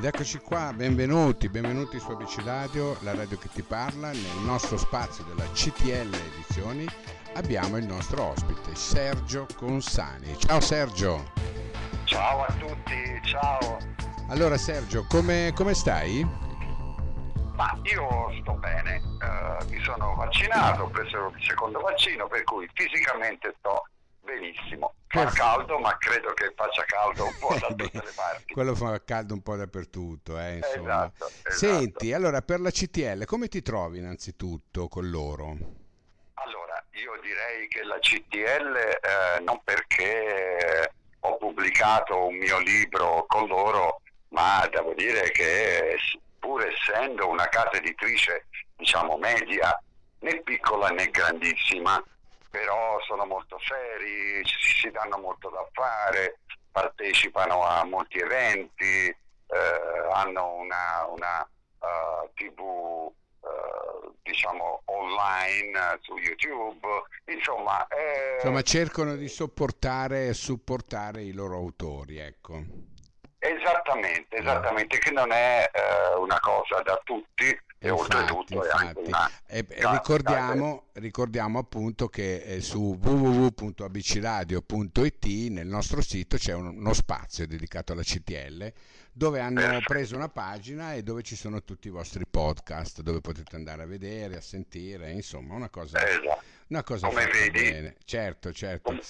Ed eccoci qua, benvenuti, benvenuti su ABC Radio, la radio che ti parla. Nel nostro spazio della CTL Edizioni abbiamo il nostro ospite Sergio Consani. Ciao Sergio. Ciao a tutti, ciao. Allora Sergio, come, come stai? Ma io sto bene, uh, mi sono vaccinato, ho preso il secondo vaccino, per cui fisicamente sto benissimo. Fa caldo, ma credo che faccia caldo un po' da tutte le parti. Quello fa caldo un po' dappertutto, eh. Esatto, esatto. Senti, allora per la CTL, come ti trovi innanzitutto con loro? Allora, io direi che la CTL, eh, non perché ho pubblicato un mio libro con loro, ma devo dire che pur essendo una casa editrice, diciamo media, né piccola né grandissima, sono molto seri, si, si danno molto da fare, partecipano a molti eventi, eh, hanno una, una uh, tv uh, diciamo online su YouTube, insomma... Eh... Insomma cercano di sopportare e supportare i loro autori, ecco. Esattamente, esattamente, che non è una cosa da tutti, e infatti, oltretutto anche una... E, ricordiamo, ricordiamo, appunto che eh, su www.abcradio.it nel nostro sito c'è un, uno spazio dedicato alla CTL dove hanno Perfetto. preso una pagina e dove ci sono tutti i vostri podcast dove potete andare a vedere, a sentire, insomma una cosa, esatto. una cosa come vedi, bene. Certo, certo. Come,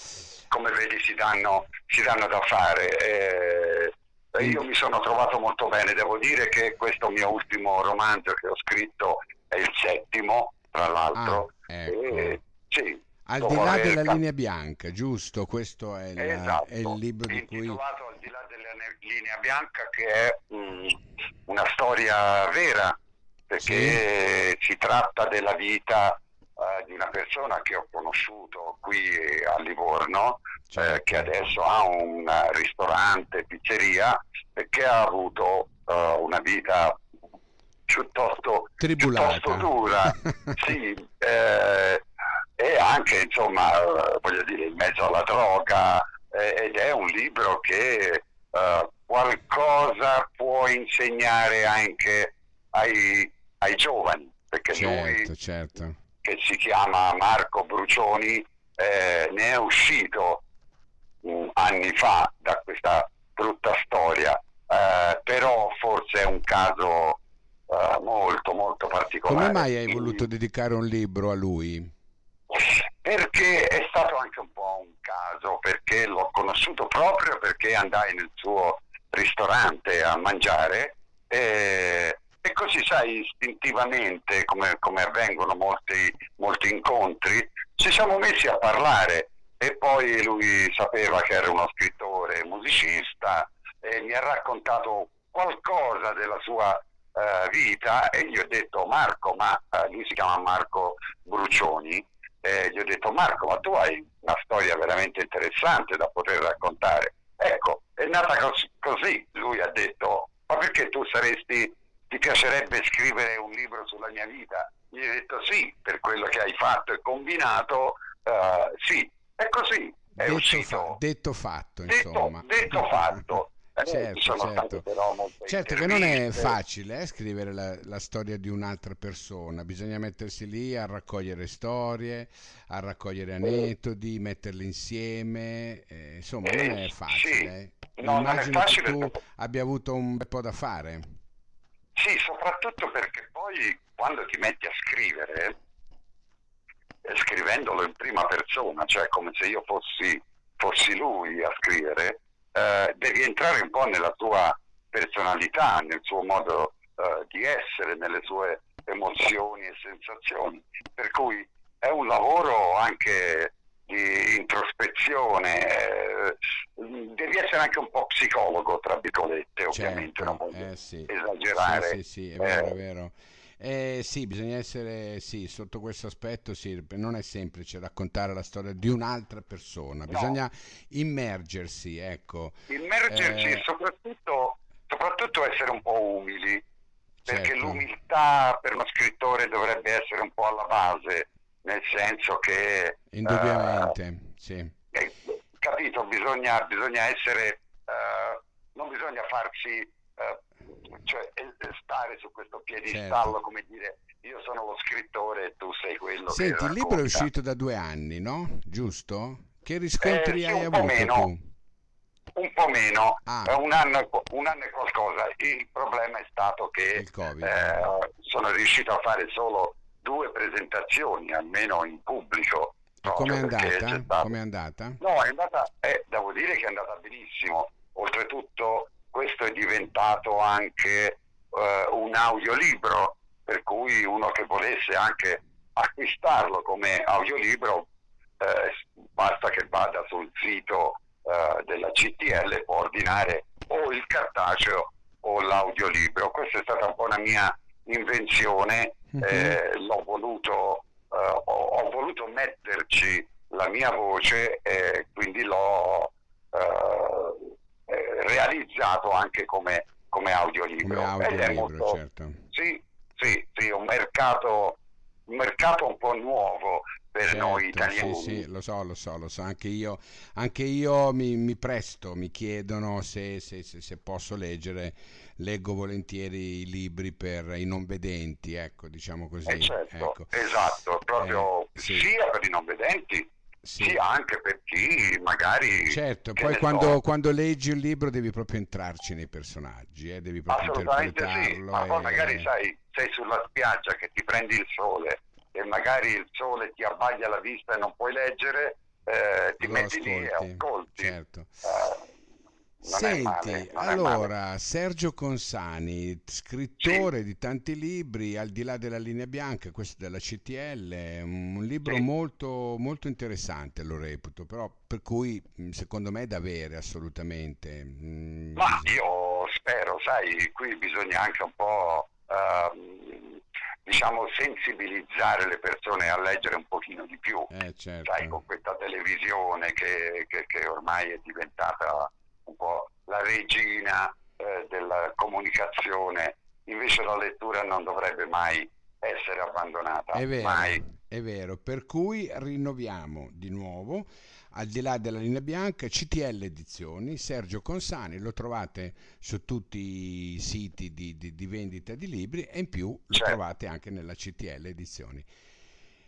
come vedi si danno, si danno da fare. Eh, io mi sono trovato molto bene, devo dire che questo mio ultimo romanzo che ho scritto è il settimo, tra l'altro. Ah, ecco. e, sì, al di là della cap- linea bianca, giusto? Questo è, la, esatto, è il libro di cui... Al di là della linea bianca che è mh, una storia vera, perché sì. si tratta della vita uh, di una persona che ho conosciuto qui a Livorno, certo. eh, che adesso ha un ristorante, pizzeria, e che ha avuto uh, una vita piuttosto, piuttosto dura. sì, eh, e anche insomma voglio dire in mezzo alla droga eh, ed è un libro che eh, qualcosa può insegnare anche ai, ai giovani perché certo, lui certo. Che si chiama Marco Brucioni eh, ne è uscito um, anni fa da questa brutta storia eh, però forse è un caso eh, molto molto particolare come mai hai voluto dedicare un libro a lui? perché è stato anche un po' un caso, perché l'ho conosciuto proprio perché andai nel suo ristorante a mangiare e, e così sai istintivamente come, come avvengono molti, molti incontri ci siamo messi a parlare. E poi lui sapeva che era uno scrittore musicista e mi ha raccontato qualcosa della sua uh, vita. E gli ho detto Marco, ma uh, lui si chiama Marco Brucioni eh, gli ho detto Marco ma tu hai una storia veramente interessante da poter raccontare ecco è nata cos- così lui ha detto. Ma perché tu saresti ti piacerebbe scrivere un libro sulla mia vita? Gli ho detto sì per quello che hai fatto e combinato uh, sì. È così è detto, uscito. fa- detto fatto detto, insomma. detto fatto. eh, certo, certo. certo che non è facile eh, scrivere la, la, storia di un'altra persona, bisogna mettersi lì a raccogliere storie, a raccogliere aneddoti, metterle insieme, eh, insomma non è facile. Sì. No, Immagino che tu abbia avuto un bel po' da fare. Sì, soprattutto perché poi quando ti metti a scrivere, eh, scrivendolo in prima persona, cioè come se io fossi, fossi lui a scrivere, eh, devi entrare un po' nella tua personalità, nel suo modo eh, di essere, nelle sue emozioni e sensazioni. Per cui è un lavoro anche di introspezione, eh, devi essere anche un po' psicologo, tra virgolette, ovviamente, certo, non eh, sì. esagerare. Sì, sì, sì, è vero, è vero. Eh, sì, bisogna essere, sì, sotto questo aspetto sì, non è semplice raccontare la storia di un'altra persona, no. bisogna immergersi, ecco. Immergersi eh, e soprattutto, soprattutto, essere un po' umili, perché certo. l'umiltà per uno scrittore dovrebbe essere un po' alla base, nel senso che... Indubbiamente, uh, sì. Eh, capito, bisogna, bisogna essere, uh, non bisogna farsi cioè stare su questo piedistallo, certo. come dire, io sono lo scrittore e tu sei quello Senti, che il libro è uscito da due anni, no? Giusto? Che riscontri eh, sì, hai avuto meno, tu? Un po' meno, ah. un, anno, un, anno, e qualcosa. Il problema è stato che eh, sono riuscito a fare solo due presentazioni, almeno in pubblico. Come è andata? Com'è andata? No, è andata, eh, devo dire che è andata benissimo. Oltretutto questo è diventato anche eh, un audiolibro, per cui uno che volesse anche acquistarlo come audiolibro eh, basta che vada sul sito eh, della CTL può ordinare o il cartaceo o l'audiolibro. Questa è stata un po' una mia invenzione, mm-hmm. l'ho voluto, eh, ho, ho, voluto metterci la mia voce e quindi l'ho eh, realizzato anche come, come audiolibro. Come audiolibro molto, certo. Sì, sì, sì, un mercato, un mercato un po' nuovo per certo, noi italiani. Sì, sì, lo so, lo so, lo so. Anche io, anche io mi, mi, presto, mi chiedono se, se, se, se, posso leggere. Leggo volentieri i libri per i non vedenti, ecco, diciamo così. Eh certo, ecco. esatto, proprio eh, sì. sia per i non vedenti sì. sia anche per chi magari... Certo, poi quando, so. quando, leggi un libro devi proprio entrarci nei personaggi, eh, devi proprio interpretarlo. Sì. Ma poi magari sai, sei sulla spiaggia che ti prendi il sole e magari il sole ti abbaglia la vista e non puoi leggere, eh, ti Lo metti ascolti, lì e ascolti. Certo. Eh, Senti, male, allora Sergio Consani, scrittore sì. di tanti libri, al di là della linea bianca, questo della CTL, un libro sì. molto, molto interessante, lo reputo, però per cui secondo me è da avere assolutamente. Ma io spero, sai, qui bisogna anche un po' uh, diciamo sensibilizzare le persone a leggere un pochino di più, eh, certo. sai, con questa televisione che, che, che ormai è diventata un po' la regina eh, della comunicazione, invece la lettura non dovrebbe mai essere abbandonata. È vero, mai. è vero, per cui rinnoviamo di nuovo al di là della linea bianca, CTL Edizioni, Sergio Consani, lo trovate su tutti i siti di, di, di vendita di libri e in più lo certo. trovate anche nella CTL Edizioni.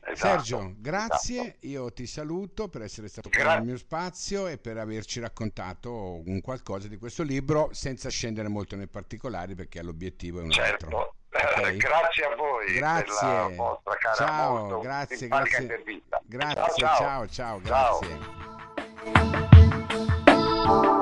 Esatto, Sergio, grazie, esatto. io ti saluto per essere stato qui nel mio spazio e per averci raccontato un qualcosa di questo libro senza scendere molto nei particolari perché l'obiettivo è un certo. altro. Okay. grazie a voi grazie. per la vostra cara ciao, grazie, grazie. intervista. Grazie, ciao, ciao, ciao, ciao grazie.